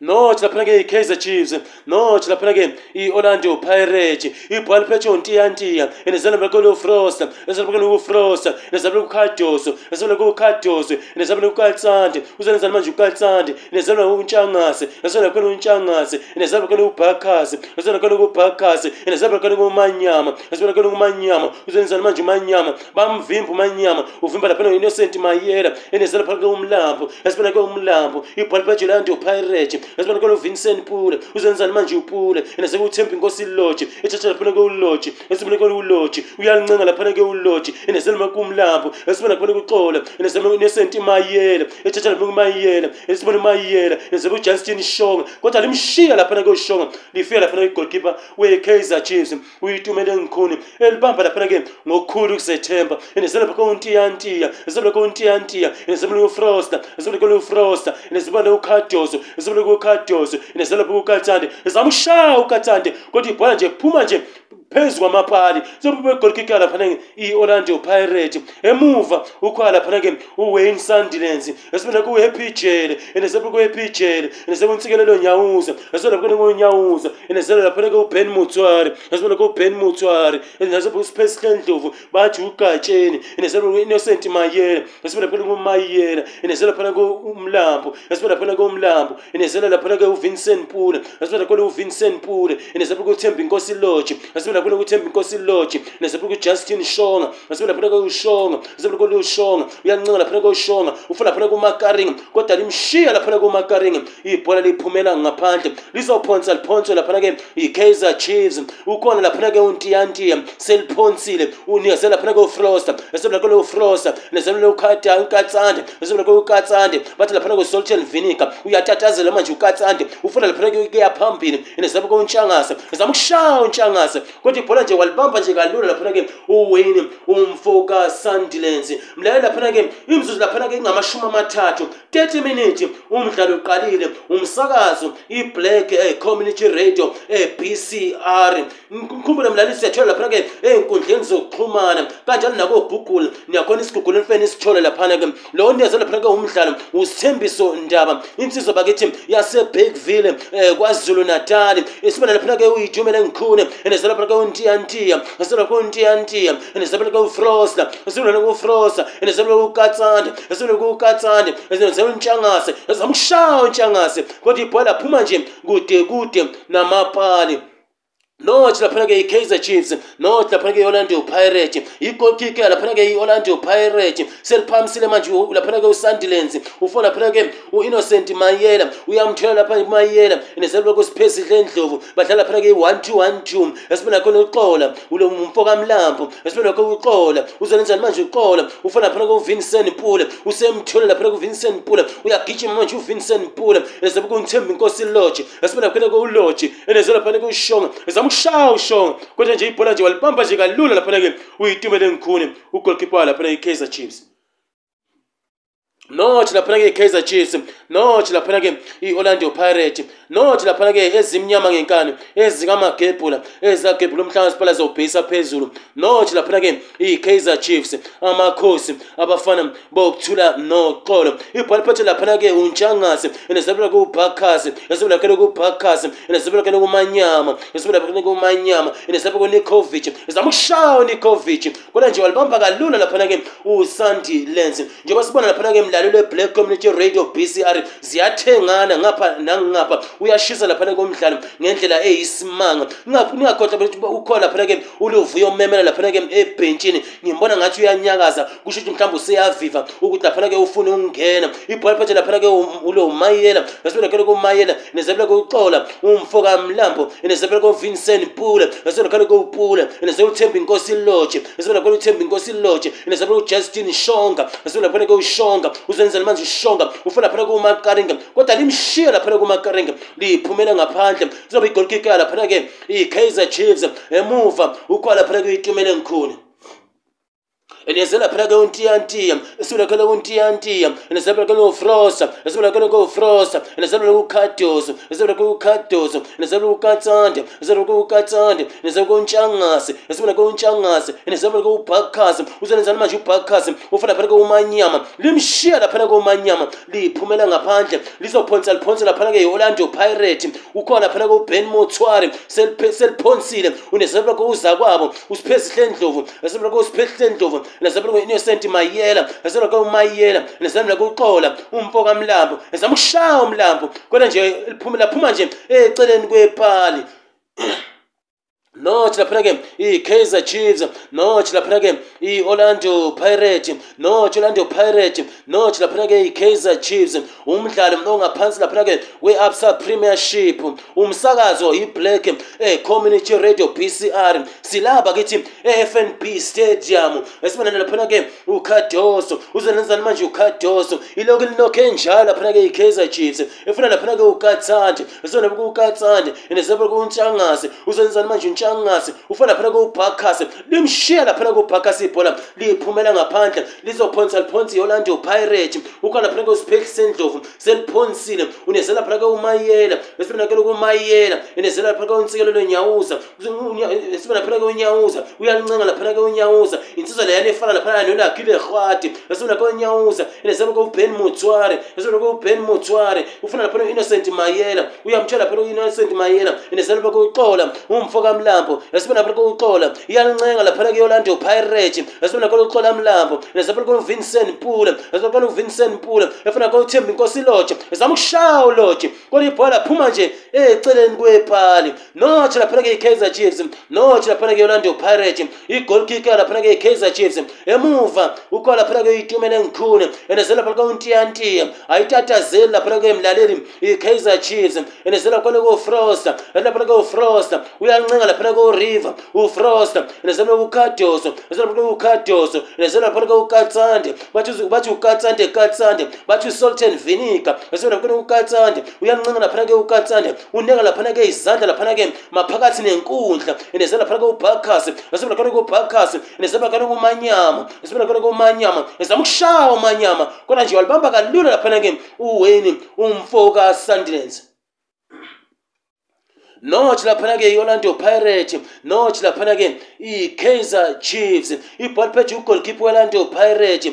no chilaphelake i-kaizer chiefs no chilaphelake i-orlando pirate ibhola phelatsho ntiyantiya enezalabelakeleufrost ezalabelakeleufrost enezalabele kukhadoso ezalabele kukhadoso enezalabele kukalsandi uzenezala manje ukalsandi enezalabela untshangase ezalabelakele untshangase enezalabelakele ubhakasi ezalabelakele kubhakasi enezalabelakele kumanyama ezalabelakele kumanyama uzenezala manje umanyama bamvimbi umanyama uvimba laphana inocent mayela enezalabelakele umlambo ezalabelakele umlambo ibhola phelatsho ilando pirate esibanikele uvincent pule uzenzani manje upule enasekeuthembi inkosi iloji ethatha laphana keuloji esibanikele uloji uyalincenga laphana keuloji enaselimakumlapho esibona khona kuxola nesenti mayela ethatha laphana kumayela esibona umayela enasebe ujustin shonga kodwa limshiya laphana keushonga lifika laphana kwigoalkeeper wekaizer chiefs uyitumele ngikhuni elibamba laphana ke ngokhulu kusethemba enaselaphakountiyantiya esibona kountiyantiya enasebona kufrosta esibona kele ufrosta enasibona kukhadoso esibona ukatyose nezelo phuka ukatande zamshaya ukatande kodwa ibhola nje phuma nje phezu kwamapali sobubegolikike alaphanake i-orlando pirate emuva ukho alaphanake uwayne sundilance esibenakuhappy jele enesebkuhappy jele enesekuntsikelelo nyawuza esibenakunekonyawuza enesela laphanake uben mutware esibenakuben mutware enesebspesihle ndlovu bathi ugatsheni enesebnocent mayela esibenakunekumayela enesela laphanake umlambo esibenaphanake umlambo enesela laphanake uvincent pule esibenakone uvincent pule enesebkuthembi inkosi lodge esibena nasibonakule kuthembi inkosi lotshi nasibona kujustin shonga nasibona phana kuyushonga nasibona kuyushonga uyancinga laphana kuyushonga ufuna laphana kumakaring kodwa limshiya laphana kumakaring ibhola liphumela ngaphandle lizophonsa liphonswe laphana ke ikaiser chiefs ukhona laphana ke untiyantiya seliphonsile unikezela laphana kuyofroster nasibona kuyofroster nasibona kuyokhada inkatsande nasibona kuyokatsande bathi laphana kuyosalt and vinegar uyatatazela manje ukatsande ufuna laphana kuyaphambili nasibona kuyontshangasa nasibona kushaya untshangasa ukuthi ibhola nje walibamba nje kalula laphana-ke uwini umfoka sundilance mlayo laphana-ke imzuzu laphana-ke ingamashumi amathathu 30 minuti umdlalo uqalile umsakazo iblack eh, community radio ebcr eh, mkhumbule mlalisi siyathola laphana-ke ey'nkundleni zokuxhumana kanjalo nakogoogle niyakhona isigugule enifene sithole laphana-ke lo niyaze laphana-ke umdlalo usithembiso ndaba insizo bakithi yasebakville um eh, kwazulu natali isibana laphana-ke uyijumela engikhune enezela phana kauntiyantiya asiona kauntiyantiya enezabele kaufrosa asiona kaufrosa enezabele kaukatsande asiona kaukatsande enezamtshangase ezamshawo ntshangase kodwa ibhola phuma nje kude kude namapali no tilaphana ke yi-kaizer chiefs no tilaphana ke yi-orlando pirate yikokike laphana ke yi-orlando pirate seliphamisile manje laphana ke usandilens ufo laphana ke u-innocent mayela uyamthela lapha umayela neseloko siphesihle endlovu badlala laphana ke yi-one two one two esibona khona uxola ulo mfokamlambo esibona khona uxola uzonenzani manje uxola ufo laphana ke uvincent pula usemthola laphana ke uvincent pula uyagijima manje uvincent pula nezabe kunithemba inkosi iloje esibona khona ke uloje enezelaphana ke ushonga ushawusho kodwa nje ibhola nje walibamba nje kalula laphana-ke uyitumele ngikhune ugolkipa laphana-ke i-kaizer chiefs not laphana-ke i-kaizer chiefs nothi laphana ke i-orlando pirate nothi laphana ke ezimnyama ngenkani ezikamagebhula ezikagebhula umhlanga siphala zobhesa phezulu nothi laphana ke i-kaizer chiefs amakhosi abafana bokuthula noxolo ibhaliphethe laphana ke untshangase enesebela kubakasi esebela khele kubakasi enesebela khele kumanyama esebela khele kumanyama enesebela kunikovic ezama ukushaya unikovic kodwa nje walibamba kalula laphana ke usandy lance njengoba sibona laphana ke mlalelo black community radio bcr umdlalo ziyathengana ngapha nangapha uyashisa laphana komdlalo ngendlela eyisimanga ningakhohlwa ukuthi ukhona laphana ke uluvuyo umemela laphana ke ebhentshini ngimbona ngathi uyanyakaza kusho ukuthi mhlawumbe useyaviva ukuthi laphana ke ufune ukungena ibhola phethe laphana ke ulo mayela nasibona kele kumayela nezebela kuxola umfo kamlambo nezebela kovincent pula nasibona kele kupula nezebela uthembi inkosi lodge nasibona kele uthembi inkosi lodge nezebela ujustin shonga nasibona laphana ke ushonga uzenzela manje ushonga ufuna laphana kuma kumakaringa kodwa limshiya laphana kumakaringa liyiphumela ngaphandle lizobe igolkika laphana-ke i-kaizer chiefs emuva ukhwa laphana kuyitumele ngikhulu enezelaphelake untiyantiya esibelakele untiyantiya enezelaphelakele ufrosa esibelakele kufrosa enezelaphelake ukhadoso esibelakele ukhadoso enezelaphelake ukatsande esibelakele ukatsande enezelaphelake untshangase esibelakele untshangase enezelaphelake ubhakhasi uzenezana manje ubhakhasi ufanaphelake umanyama limshiya laphelake umanyama liphumela ngaphandle lizophonsa liphonsa laphelake iholando pirate ukhona laphelake uben motswari seliphonsile unezelaphelake uzakwabo usiphezihle ndlovu esibelakele usiphezihle ndlovu nezabela innocent mayela nezabela kumayela nezabela kuxola umfo kamlambo ezama ukushaya umlambo kodwa nje liphumela phuma nje eceleni kwephali no chilaphira ke i-kaizer chiefs no chilaphira ke i-orlando pirate no chilando pirate no chilaphira ke i-kaizer chiefs umdlali ongaphansi laphira ke we-upsa premiership umsakazo i-black e, community radio pcr silaba kithi e-fnb stadium esibenane laphina ke ucadoso uzenenzani manje ucadoso iloku linokhe njalo laphina ke i-kaizer chiefs efuna laphina ke ukatsande esibenabekuukatsande and sebekuntshangase uzenenzani manje ngasi ufana phela kubacas limshiya laphana kubacas ibhola liphumela ngaphandle lizophonsa liphonsa i-holando pirate ukhona phana kwesipeki sendlovu seliphonsile unezela phana kwumayela esibenakele kumayela unezela phana kwunsikelo lonyawuza esibenaphana kwunyawuza uyalincenga laphana kwunyawuza insizwa leyani efana laphana nonakile rhwadi esibena kwunyawuza unezela kwuben mutware esibena kwuben mutware ufuna laphana uinnocent mayela uyamtshela phana uinnocent mayela unezela phana kwuxola umfo kamla mlambo yasibona phela kuxola iyalincenga laphana kuyolanda upirate yasibona kolo xola mlambo nasaphela kolo vincent pula yasibona kolo vincent pula efuna kolo thembi inkosi lotshe ezama ukushaya ulotshe kodwa ibhola phuma nje eceleni kwepali notshe laphana kuyikaizer chiefs notshe laphana kuyolanda upirate igol kicker laphana kuyikaizer chiefs emuva ukhona laphana kuyitumela ngikhune enezela laphana kuyontiyantiya ayitatazeli laphana kuyemlaleli ikaizer chiefs enezela laphana kuyofrosta enezela laphana kuyofrosta uyalincenga laphana naphakathi kweriver ufrost nezana ukadoso nezana phakathi kweukadoso nezana phakathi kweukatsande bathi ukatsande katsande bathi salt and vinegar nezana phakathi kweukatsande uyancinga naphakathi kweukatsande unenga laphana kweizandla laphana ke maphakathi nenkundla nezana phakathi kweubakas nezana phakathi kweubakas nezana phakathi kweumanyama nezana phakathi kweumanyama nezama ukushawa umanyama kona nje walibamba kalula laphana ke uweni umfoka sandlands nothi laphana ke i-orlando pirate nothi laphana ke i-kaizer chiefs ibotpage ugoldkeepe we-orlando pirate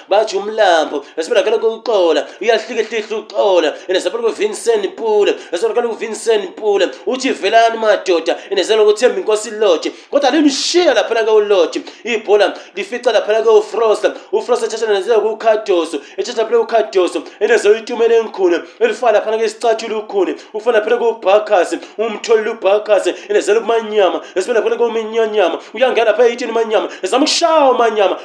bathi umlambo esibana kwelakweuxola uyahlikehlika ihluqola enezabela kuvincent pule ezabelakale kuvincent pule uthi velani madoda enezela kuthemba inkosi ilotshe kodwa linishiya laphana keulotshe ibhola lifica laphana keufrosta ufrost ethatha nezela kukhadoso ethatha phela kukhadoso enezela itumela enkhuna elifaka laphana kesicathule ukhune ufana phela kubakas umtholile ubakas enezela kumanyama esibela phela kominyanyama uyangena lapha eyitini manyama ezama ukushaya umanyama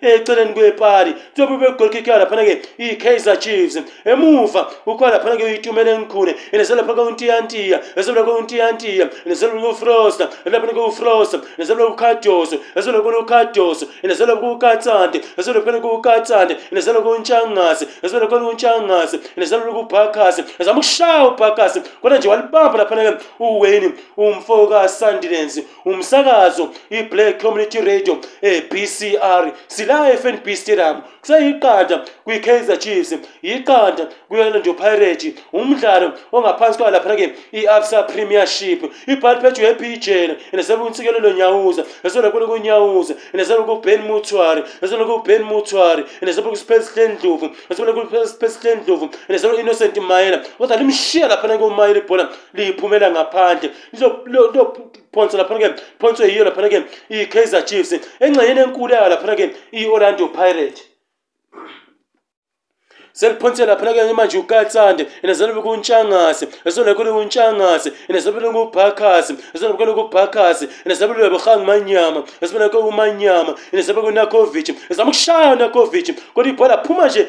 eceleni kwepali tobe begolikikala phana ke iKaizer Chiefs emuva ukhona phana ke itumeleng khune enezelephakauntiyantiya ezelakountiyantiya enezelakufrosta elephanakufrosta enezelakukhadoso ezelakunukhadoso enezelakukatsante ezelephanakukatsante enezelakuntshangase ezelakununtshangase enezelakubhakase ezamukushaya ubhakase kodwa nje walibamba laphanake uweni umfo kasandilensi umsakazo i-black community radio e-bcr sila fnb stadium kuseyiqanda kwi-kaizer chiefs yiqanda kwi-orlando pirate umdlalo ongaphansi kwalaphana ke i-absa premiership ibhalipetu yepijena inasebekuntsikelelo nyawuza esebelekulekunyawuza inasebekuben mutwari esebelekuben mutwari inasebekuspesilen dlovu esebelekuspesilen dlovu inasebe innocent mayela kodwa limshiya laphana ke umayela ibhola liyiphumela ngaphandle phonso laphana ke phonso yiyo laphana ke i-kaizer chiefs engxenyeni enkulu yayo laphana ke i-orlando pirate seliphonsile laphela kanye manje ukatsande ina zona bekho untshangase esona kule untshangase ina zona bekho ubhakhasi esona bekho ubhakhasi ina zona bekho bahang manyama esona bekho umanyama ina zona bekho na covid ezama kushaya na covid kodwa ibhola phuma nje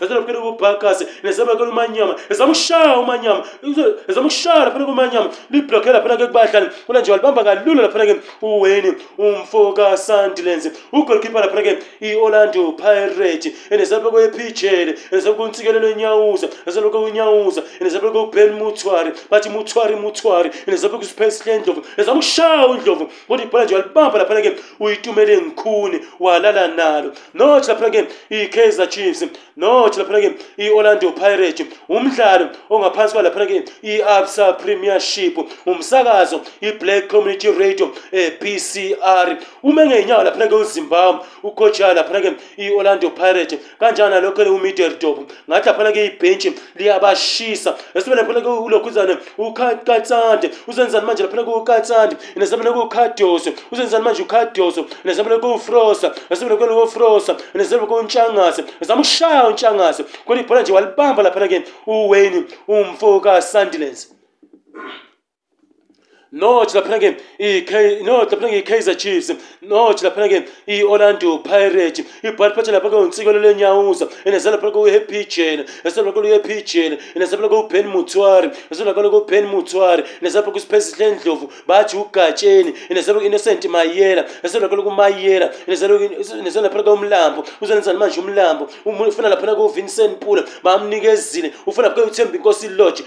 ezaaphikele kubhakazi nezabakele umanyama ezamushaya umanyama ezamushaya laphana kumanyama libhlokhe laphana ke kubadlali kula nje walibamba kalula laphana ke uweni umfo kasandilens ugolkeeper laphana ke i-orlando pirate enezabeko yephijele enezabeko untsikelelo enyawuza ezaloko unyawuza enezabeko uben mutwari bathi mutwari mutwari enezabeko isiphesihle ndlovu ezamushaya undlovu kodwa ibhola nje walibamba laphana ke uyitumele ngikhuni walala nalo notha laphana ke ikaizer chief chiefs no laphanake i-orlando pirate umdlalo ongaphansi kwa laphanake i-absa premiership umsakazo i-black community radio eh, pcr ume ngeyinyawo laphanake uzimbabwe ukojha laphanake i-orlando pirate kanjani nalokho-ke umiddeldop ngathi laphanake ibhentshi liyabashisa esibe laphanake ulokhuzane ukatsande uzenzani manje laphanake ukatsande nesabeleke ukadoso uzenzani manje ukadoso nesabeleke ufrosa esibe laphanake ufrosa nesabeleke untshangase samshaya untshangazi kuthi ibhola nje walibamba laphana ke uwayne umfo kasandilence Nothi laphela ke iK Nothi laphela ke iKaizer Chiefs Nothi laphela ke iOrlando Pirates iBhathi phela lapha ke unsikelo lenyawuza enezela laphela ke uHappy Jane enezela laphela ke uHappy Jane enezela laphela ke uBen Mutwari enezela laphela ke uBen Mutwari enezela laphela ke uSpace Hlendlovu bathi uGatsheni enezela laphela ke Innocent Mayela enezela laphela ke uMayela enezela laphela ke uMlambo uzenzani manje uMlambo ufuna laphela ke uVincent Pula bamnikezile ufuna laphela ke uThembi Nkosi Lodge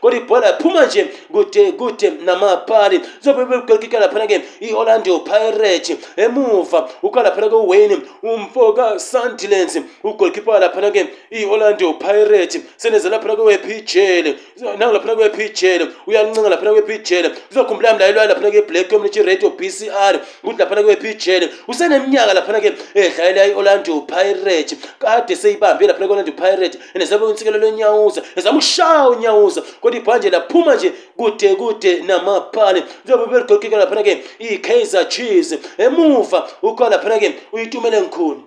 kodwa ibhola yaphuma nje kude kude namapali zobe bekugelikika laphana-ke i-orlando pirate emuva ukalaphana kowayne umfo kasundilance ugolkipa laphana ke i-orlando pirate senezela laphana kwepijele nangolaphana kwepijele uyalincinga laphana kwepijele uzokhumbula mlayelwayo laphana kweblack community radio b c r ukuthi laphana kwepijele useneminyaka laphana ke edlalela i-orlando pirate kade seyibambe laphana kwe-orlando pirate nezabeunsikelo lonyawuza ezama ushaya unyawuza kodwa ibhanje laphuma nje kude kude namaphane uzobe bergokika laphana ke i i-kaizer chiese emuva ukolaphela-ke uyitumele ngikhulu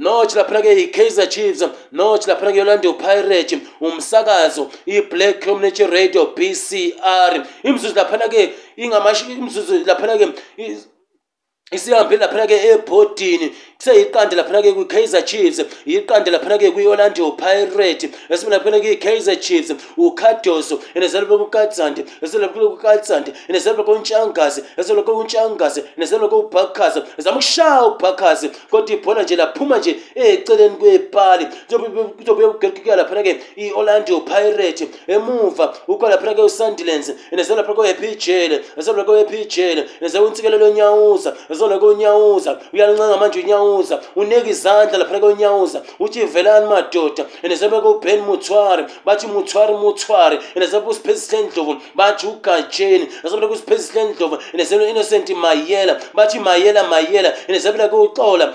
notch laphana-ke i-kaizer chiefs notch laphana-ke i-orlando pirate umsakazo i-black community radio b c r imzuzu laphana-ke imzuzu laphana-ke isihambile laphana-ke ebhodini kuseyiqande laphana-ke kwi-kaizer chiefs iqande laphana-ke kwi-orlando pirate esibe laphana kwi-kaizer chiefs ukadoso enezelobe kukatsandi ezelobe kukatsandi enezelobe kuntshangazi ezelobe kuntshangazi enezelobe kubakhazi ezama ukushaya ubakhazi kodwa ibhola nje laphuma nje eceleni kwepali kuzobuye kugekekeka laphana-ke i-orlando pirate emuva ukho laphana-ke usandilands enezelobe kuhappy jail enezelobe kuhappy jail enezelobe untsikelelo onyawuza izolo kunyawuza uyalincanga manje unyawuza unika izandla laphana kunyawuza uthi velani madoda andizabe kuben mutware bathi mutware mutware andizabe kusipresident ndlovu bathi ugajeni andizabe kusipresident ndlovu andizabe innocent mayela bathi mayela mayela andizabe kuxola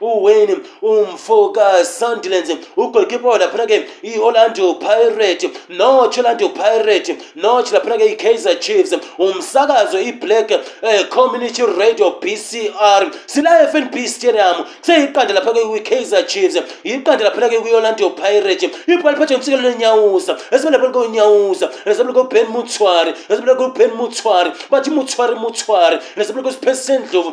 uwene umfoka sandilenze ugolkipa laphana ke iOrlando Pirates no Orlando Pirates no laphana ke iKaizer Chiefs umsakazo iBlack eh, Community Radio BCR sina FNB Stadium sayiqanda laphana ke iKaizer Chiefs iqanda laphana ke iOrlando Pirates pirate ibhale phethe ngomsikelo lenyawuza esibele phele konyawuza nesibele ko Ben Mutswari esibele ko Ben Mutswari bathi Mutswari Mutswari nesibele ko President Ndlovu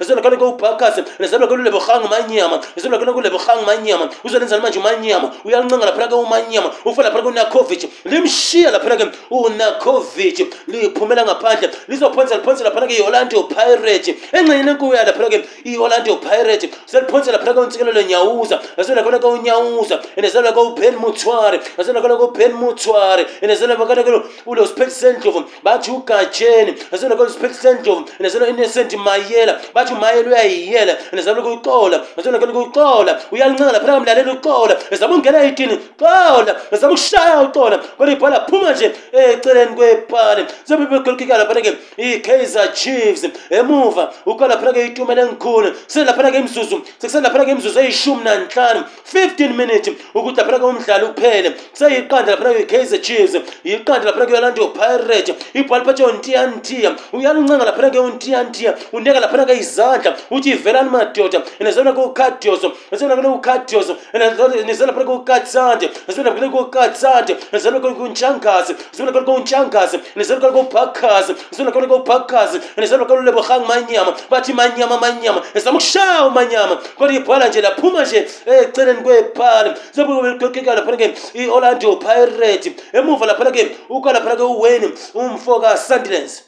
nezela kana ko ubakas nezela kana lebogang manyama nezela kana ko lebogang manyama uzalenza manje manyama uyancenga lapha ke umanyama ufela phela kuna covid limshiya lapha ke una covid liphumela ngaphandle lizophonsa liphonsa lapha ke yolando pirate engcenye lenkuya lapha ke iyolando pirate seliphonsa lapha ke untsikelelo nyawuza nezela kana ko nyawuza nezela kana ben mutware nezela kana ko ben mutware nezela kana ko ulo spell sendlovu bathi ugan vacheni nazona ko respect sendlovu nazona innocent mayela bathi mayela uyayiyela nazona loku uxola nazona ke loku uxola uyalincanga lapha kamlalela uxola nazama ungena yitini xola nazama ukushaya uxola kodwa ibhola phuma nje eceleni kwepale zobe begolikika lapha ke iKaizer Chiefs emuva ukho lapha ke itumela engikhulu sise lapha ke imsuzu sise lapha ke imsuzu eyishumi nanhlanu 15 minutes ukuthi lapha ke umdlalo uphele seyiqanda lapha ke iKaizer Chiefs iqanda lapha ke Orlando Pirates ibhola phatshe untiyantiya uyaluncanga laphana ke untiyantiya uneka laphana ke izandla utyivelani madoda nezona ke ukadyoso nezona ke ukadyoso nezona laphana ke ukatsande nezona laphana ke ukatsande nezona ke ukuntshangazi nezona ke ukuntshangazi nezona ke ukuphakazi nezona ke ukuphakazi nezona ke ulebohang manyama bathi manyama manyama nezamushawo manyama kodwa ibhola nje laphuma nje eceleni kwephala zobukekela laphana ke iOrlando Pirates emuva laphana ke ukala laphana ke uweni umfoka confidence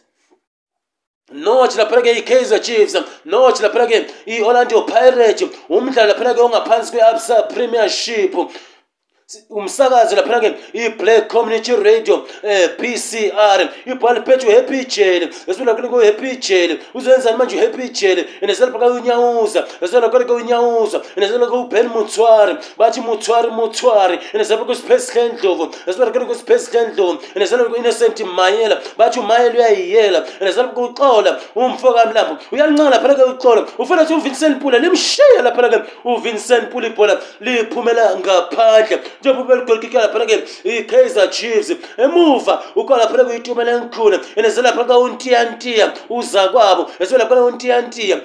noa chilaphela ke i-kaizer chiefs noa chilaphela ke i-orlando pirate umdlalo laphela ke ongaphansi kwe-absa premiership umsakazi laphana-ke i-black community radio um p c r ibhale phethe uhappy jel esibelakeleke uhappy jel uzoyenzani manje uhappy jel andeselapheka unyawuza esibelakeleke unyawuza andeselake uben mutswari bathi mutswari mutswari andeselapheka usipesi hlendlovu esibelakeleke usipesi hlendlovu andeselapheka u-innocent mayela bathi umayela uyayiyela andeselapheka uxola umfokamlambo uyalincanga laphana-ke uxola ufanathi uvincent pula limshiya laphana-ke uvincent pula ibhola liphumela ngaphandle njengobabe ligolikiki laphana ke i-kaizer eh, chiefs emuva ukalaphana kuyitumelenkhuna enezelaphana kauntiyantiya uza kwabo esebelaphana kauntiyantiya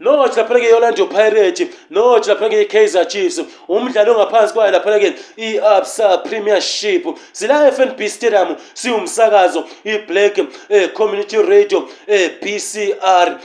nothi laphana-ke i-orlando pirate nothi laphana-ke i-kaizer chiefs umdlalo ongaphansi kwayo laphana-ke i-absa premiership sila fnb stadium siwumsakazo i-black eh, community radio eh, bcr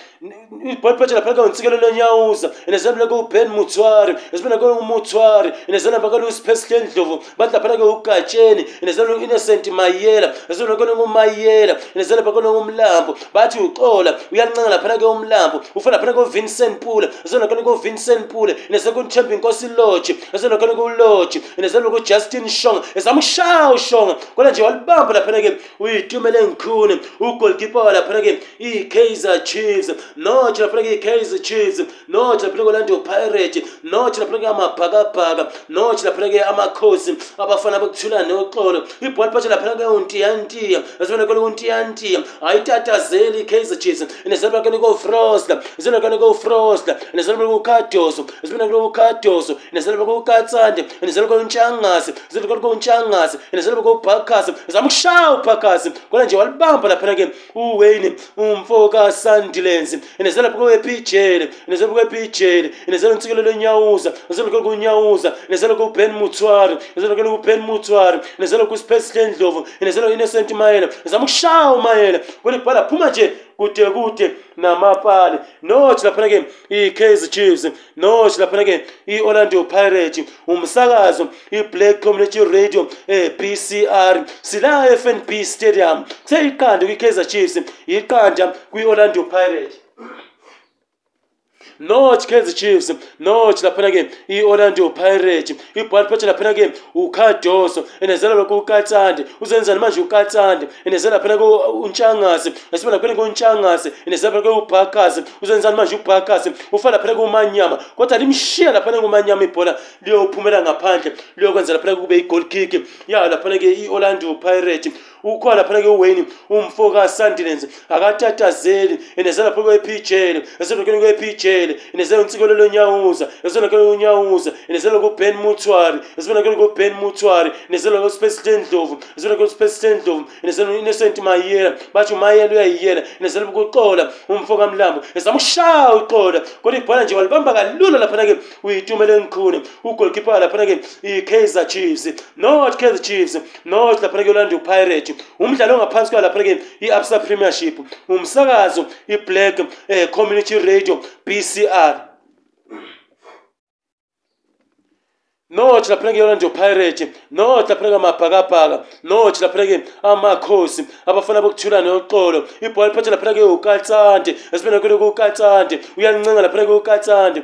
ibhotipetela phela kanontsikelo lonyawuza enezanambela kuben mutswari ezibena kumutswari enezanamba kaluusiphesihlen dlovu badla phela ke ugatsheni enezanainnocent mayela ezibena kenengumayela enezanamba kenengumlambo bathi uxola uyalincangela phela ke umlambo ufana phela kuvincent pule ezibena kenekuvincent pule eneza kuthemba inkosi lodge ezibena kenekulodge enezanamba kujustin shonga ezama ushaya ushonga kodwa nje walibamba laphela ke uyitumele ngikhune ugolkipa walaphela ke ii-kaizer chiefs no tinapira kekaizer chiefs no tinapira keolando pirate no tinapira keamabhakabhaka no tinapira keamakhosi abafana bokuthula noxolo ibhola pasha laphela keuntiyantiya zifana kele kuntiyantiya ayitatazeli ikaizer chiefs nezinapira kele kofrosta zifana kele kofrosta nezinapira kele kukadoso zifana kele kukadoso nezinapira kele kukatsande nezinapira kele kuntshangase zifana kele kuntshangase nezinapira kele kubhakase zamshaya ubhakase kona nje walibamba laphela ke uwayne umfo kasandilenze ngesi inezela phakwe epijele inezela phakwe epijele inezela ntsikelelo nyawuza inezela phakwe nyawuza inezela ku Ben Mutswari inezela phakwe ku Ben Mutswari inezela ku Space Land Dlovu inezela innocent mayela zamukshawo mayela kule phala phuma nje kude kude namapali nothi laphana-ke i-kaizer chiefs nothi laphana-ke i-orlando pirates umsakazo i-black community radio e-bcr sila e-fnb stadium seyiqanda kwi-kaizer chiefs iqanda kwi-orlando pirates not kaizer chiefs not laphanake i-orlando pirate ibhalpacha laphanake ukadoso enezela lokho ukatande uzenzani manje ukatande enezela laphanake untshangase nasiba laphanake untshangase enezela laphanake ubhakasi uzenzani manje ubhakasi ufana laphanake umanyama kodwa limshiya laphanake umanyama ibhola liyophumela ngaphandle liyokwenza laphanake kube igold kick yayo laphanake i-orlando pirate ukhona phanake uwayne umfoka sundinance akatatazeli enezalapho kwepijele ezonakele kwepijele enezela unsikelo lonyawuza ezonakele unyawuza enezela kuben mutwari ezibonakele kuben mutwari enezela kuspaceland ndlovu ezibonakele kuspaceland ndlovu enezela uinnocent mayela bathi umayela uyayiyela enezela ukuxola umfoka mlambo ezama ushaya uxola kodwa ibhola nje walibamba kalula laphana-ke uyitumele ngikhune ugolkipa laphana-ke i-kaizer chiefs not kaizer chiefs not laphana-ke ulandu pirate umdlalo ongaphansi kwalapha-ke i-absa premiership umsakazo iblack um community radio b c r no chilapereke yorange pirate no chilapereke amabhakabhaka no chilapereke amakhosi abafana bokuthula noxolo ibhola phathe lapheleke ukatsande esibena kwele kukatsande uyancenga lapheleke ukatsande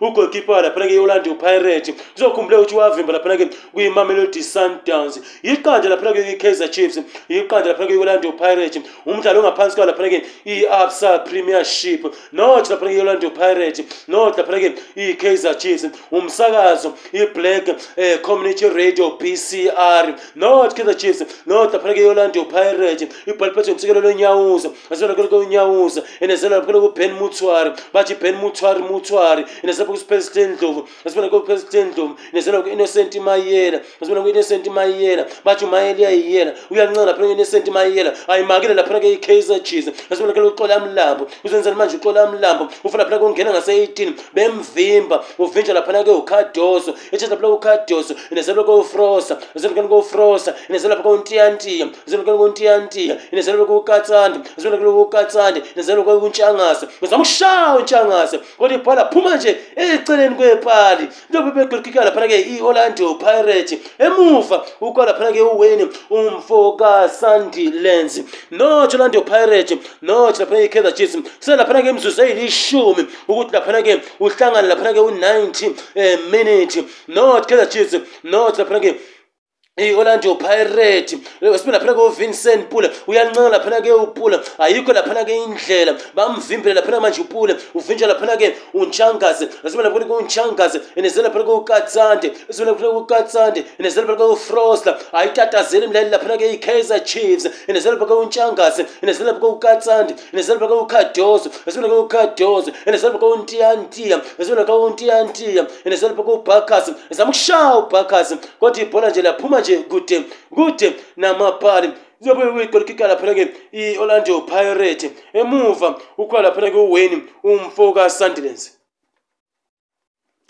ugolkipa laphana ke iolando pirate uzokhumbuleka ukuthi wavimba laphana ke kwimamelodi sundowns iqanda laphana ke kaizer chiefs iqanda laphana ke iolando pirate umdlalo ongaphansi kwayo laphana ke i-absa premiership not laphana ke iolando pirate not laphana ke i-kaizer chiefs umsakazo i-black um community radio p c r ngubani not kaizer chiefs not laphana ke-orlando pirate ibhali phethwe ngumsekelo lonyawuza azibona kelo konyawuza enezela laphana kuben mutwari bathi ben mutwari mutwari enezela pha kusipresiden ndlovu azibona kupresiden ndlovu enezela ku-innocent mayela azibona ku-innocent mayela bathi umayela uyayiyela uyancana laphana ku-innocent mayela ayimakile laphana ke-kaizer chiefs azibona kelo uxolamlambo uzenzela manje uxolamlambo ufana laphana kungena ngase-18 bemvimba uvinja laphana ke ukadoso etshesa laphana kukadoso enezela kofrosa azibona kelo kufrosa inezalapakuntiyantiya zinokeekuntiyantiya inezalapakuukatsandi zinokeekuukatsandi inezalapakuntshangasa uzamushawo ntshangasa kodwa ibhola phuma nje eceleni kwepali ntobebegqikika laphana ke i-orlando pirate emuva ukwa laphana ke uweni umfo kasandilands notho orlando pirate notho laphana ke ikaizer chiefs selaphana ke imzuzu eyilishumi ukuthi laphana ke uhlangane laphana ke u-90 eh, minute not kaizer chiefs not laphana ke iorlando pirate esibe laphana kovincent pula uyancenga laphana ke upula ayikho laphana ke indlela bamvimbele laphana manje upula uvinjwa laphana ke untshangaze asibe laphana ke untshangaze enezela laphana ke ukatsande esibe laphana ke ukatsande enezela laphana ke ufrosla ayitatazela imlaleli laphana ke ikaiser chiefs enezela laphana ke untshangaze enezela laphana ke ukatsande enezela laphana ke ukadozo asibe laphana ke ukadozo enezela laphana ke untiantia asibe laphana ke untiantia enezela laphana ke ubakasi ezama ukushaya ubakasi kodwa ibhola nje laphuma nje manje kude kude namabhali zobekuyigolikika laphana-ke i-orlando pirate emuva ukhona laphana-ke uwayne umfo kasundelance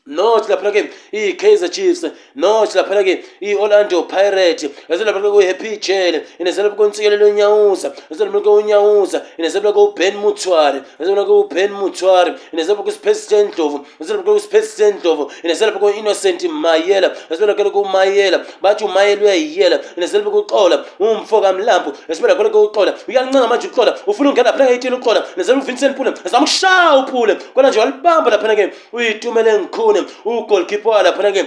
not laphana ke ii-kaizer chiefs not laphana ke ii-orlando pirate ezolaphana ke uhappy jel inezelapha kontsikelelo unyawuza ezolaphana ke unyawuza inezelapha ke uben mutware ezolaphana ke uben mutware inezelapha ke uspace sendlovu ezolapha ke uspace sendlovu inezelapha ke innocent mayela ezolaphana ke umayela bathi umayela uyayiyela inezelapha ke uxola umfo kamlambo ezolaphana ke uxola uyalincanga manje uxola ufuna ungena laphana ke itile uxola inezelapha uvincent pule ezamshaya upule kona nje walibamba laphana ke uyitumele ngikhune kune ugolkipa laphonake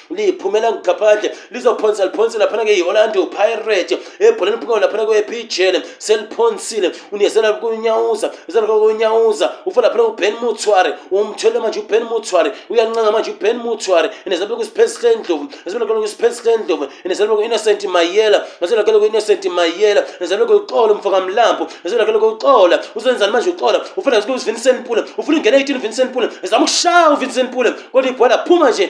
liphumela ngaphandle lizophonsa liphonsa laphona ke iholando pirate ebholeni phuka laphana kwebijele seliphonsile unezela kunyawuza ezela kunyawuza ufa laphana uben mutsware umthwele manje uben mutsware uyancanga manje uben mutsware enezela kwispace lendlovu ezela kwalo kwispace lendlovu enezela kwinnocent mayela ezela kwalo kwinnocent mayela ezela kwalo mfaka mlampo ezela kwalo kuxola uzenzani manje uxola ufuna ukuthi uvincent pula ufuna ingene e18 vincent pula ezama ushaya uvincent pula kodwa ibhola phuma nje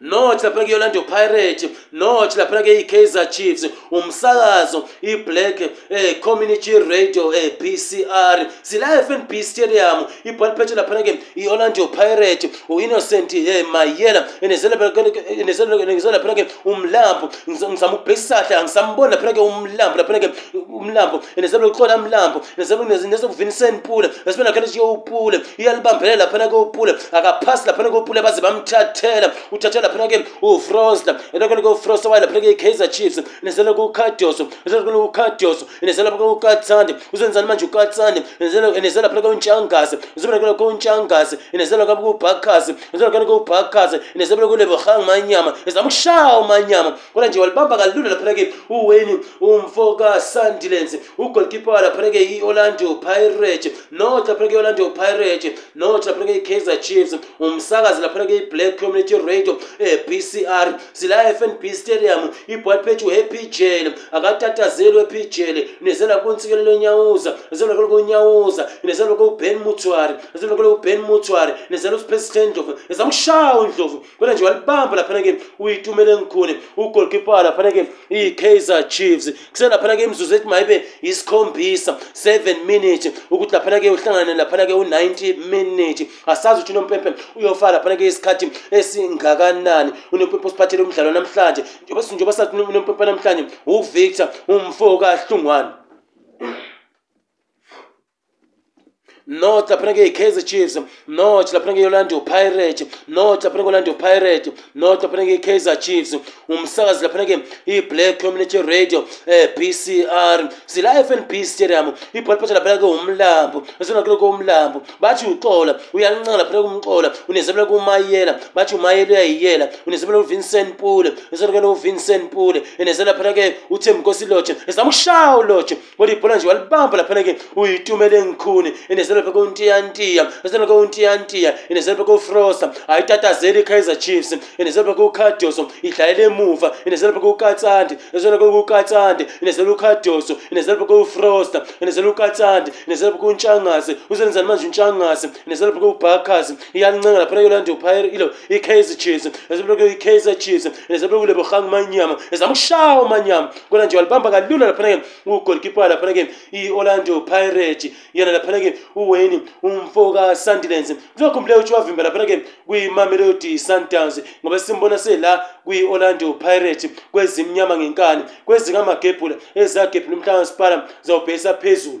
noti laphana ke-orlando pirate noti laphana ke-ikaizer chiefs umsakazo i-black eh, community radio eh, PCR c r silife n b stadium ibalipetshe laphana ke i-orlando pirate u-innocent eh, mayela enezelo laphana ke umlambo ngizama ukubhesisahla ngisamboni laphana ke umlambo laphana ke umlambo enezelo lokuhlola mlambo nezokuvincent pule esibena laphana ke upule iyalibambelela laphana ke upule akaphasi laphana ke upule baze bamthathela uthathela laphana ke ufrosta nezela kufrosta waya laphana ke ikaizer chiefs nezela kukadioso nezela kukadioso nezela laphana kukatsande uzenzani manje ukatsande nezela nezela laphana kuntshangase uzobona ke kuntshangase nezela kwabo kubhakhase nezela kwabo kubhakhase nezela kulebo hang manyama ezamshawo manyama kodwa nje walibamba kalulu laphana ke uweni umfoka sandilens ugoalkeeper wala laphana ke iorlando pirates north laphana ke iorlando pirates north laphana ke ikaizer chiefs umsakazi laphana ke iblack community radio bcr eh, zila fnb stadium ibhola phethu epijele akatatazelwe epijele nezela kuntsikelelo nyawuza zela kule kunyawuza nezela kule ben mutswari zela kule ben mutswari nezela u president ndlovu ezamshawo ndlovu kodwa nje walibamba laphana ke uyitumele ngkhune ugolkeeper laphana ke iKaizer Chiefs kuse laphana ke imizuzu ethi mayibe isikhombisa 7 minutes ukuthi laphana ke uhlangana laphana ke u90 minutes asazi ukuthi unompempe uyofa laphana ke isikhathi esingakanani nani unepepho siphathele umdlalo namhlanje njengoba sathi unepepho namhlanje uvictor umfo kahlungwane north laphana ngeyi-kaizer chiefs north laphana ngeyi-orlando pirate north laphana ngeyi-orlando pirate north laphana ngeyi-kaizer chiefs umsakazi laphana ke i-black community radio um b c r sila f n b stadium ibhalipatha laphana ke umlambo esonakeleko umlambo bathi uxola uyancanga laphana ke umxola unezabela kumayela bathi umayela uyayiyela unezabela uvincent pule esonakele uvincent pule enezela laphana ke uthembi nkosi lotshe ezama ushaya ulotshe kodwa ibhola nje walibamba laphana ke uyitumele ngikhuni enezela zinopekuntiyantiya zinopekuntiyantiya ine zinopekufrosa aitatazeri kaizer chiefs ine zinopekukadioso idlalele muva ine zinopekukatsandi zinopekukatsandi ine zinopekukadioso ine zinopekufrosa ine zinopekukatsandi ine zinopekuntshangase uzenzani manje untshangase ine zinopekubhakazi iyancenga laphana yolando pyre ilo ikaizer chiefs zinopekukaizer chiefs ine zinopekulebohang manyama ezamshawo manyama kona nje walibamba kalula laphana ke ugolikipa laphana ke iorlando pirate yena laphana ke u uweni umfoka sandilenze ngizokhumbuleka ukuthi wavimba lapha-ke kwimamelodi sundowns ngoba simbona sela kwi-orlando pirate kwezimnyama ngenkani kwezingamagebhula ezagebhula umhlangaspala zawubhesa phezulu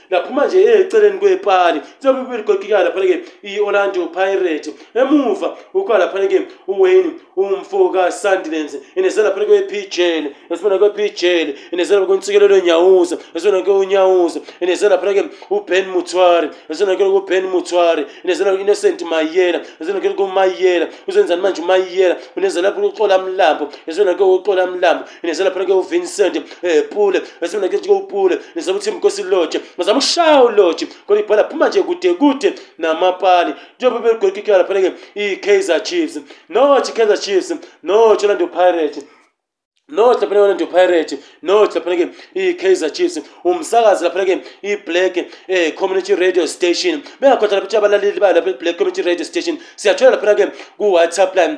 laphuma nje eceleni kwepali zobe bigokikala laphana-ke i-orlando pirate emuva ukuba laphana-ke uwayne umfoka sandilenze inezela phela kwe PJL esibona kwe PJL inezela kwe ntsikelelo nyawuza esibona kwe unyawuza inezela phela kwe u Ben Mutwari esibona kwe u Ben Mutwari inezela kwe Innocent Mayela esibona kwe u Mayela uzenzani manje u Mayela unezela phela uxola mlambo esibona kwe uxola mlambo inezela phela kwe u Vincent eh Pule esibona kwe u Pule nezela uthi Nkosi Lodge bazama ushaya u Lodge kodwa ibhola phuma nje kude kude namapali njengoba begqekekela phela ke i Kaizer Chiefs nothi Kaizer chiefs nochorlando pirates nohlaphana ke pirate no hlaphana ke i-kaizer chiefs umsakazi laphana ke i-black eh, community radio station bengakhohlwa lapha ukuthi abalaleli bayo lapha black community radio station siyathola laphana ke ku-whatsapp line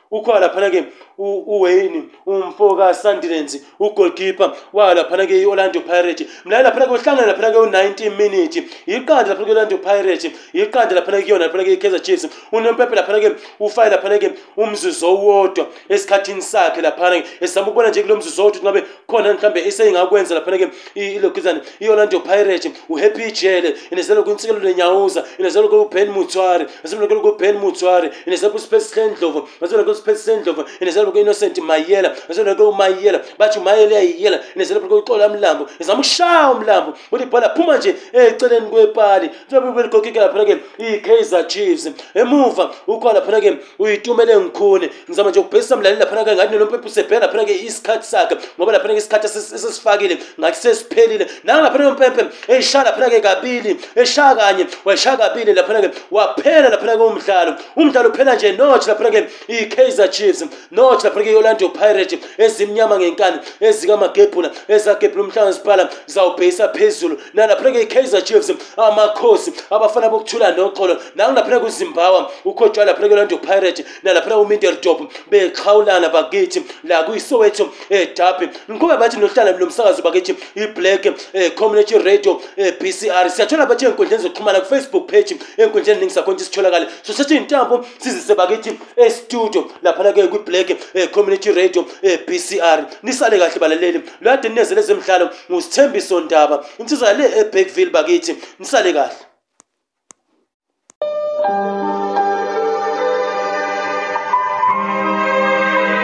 ukhona laphana-ke uwayne umfo kasandilensi ugolkipe walaphana ke-orlando pirate mnaye laphana kuhlangana laphana ke u-90 minute iqanda laphana ke-orlando pirate iqanda laphana keyona laphana ke-kaizer chiefs unompepe laphana ke ufake laphana ke umzuzo owodwa esikhathini sakhe laphana ke esizama ukubona nje kulo mzuzo owodwa ngabe khona mhlawumbe iseyingakwenza laphana ke ilokizane i-orlando pirate uhappy jele inezelo kwinsikelo lenyawuza inezelo kwuben mutware azibelokelo kuben mutware inezelo kuspace sendlovu azibelokelo kuspace sendlovu inezelo nezaleko innocent mayela nezaleko mayela bathi mayela yayiyela nezaleko uxola umlambo izama ukushaya umlambo uthi bhola phuma nje eh, eceleni kwepali njengoba ligokike laphana ke i-kaizer chiefs emuva ukhona laphana ke uyitumele ngikhune ngizama nje ukubhesisa mlaleli laphana ke ngathi nolompepu sebheka laphana ke isikhathi sakhe ngoba laphana ke isikhathi esesifakile ngathi sesiphelile nanga laphana ke umpempe eshaya laphana ke kabili eshaya kanye washaya kabili laphana ke waphela laphana ke umdlalo umdlalo uphela nje notch laphana ke i-kaizer chiefs no xotsha lapha ke Orlando Pirates ezimnyama ngenkani ezikamagebhula ezagebhula umhlanga siphala zawubhayisa phezulu nalapha ke Kaizer Chiefs amakhosi abafana bokuthula noxolo nangilapha ke uZimbabwe ukhotshwa lapha ke Orlando Pirates nalapha ke uMiddeldorp bexhawulana bakithi la kuyisowetho eDurban ngikhumbe bathi nohlala lo msakazo bakithi iBlack eh, Community Radio eh, BCR siyathola bathi enkundleni zokuxhumana kuFacebook page enkundleni ningisakhona ukuthi sitholakale sosethi intambo sizise bakithi estudio laphana ke kwiBlack Eh, community radio eh, BCR nisale kahle balaleli lade nineze lezemidlalo ngusithembiso ndaba insizwa le eBackville bakithi nisale kahle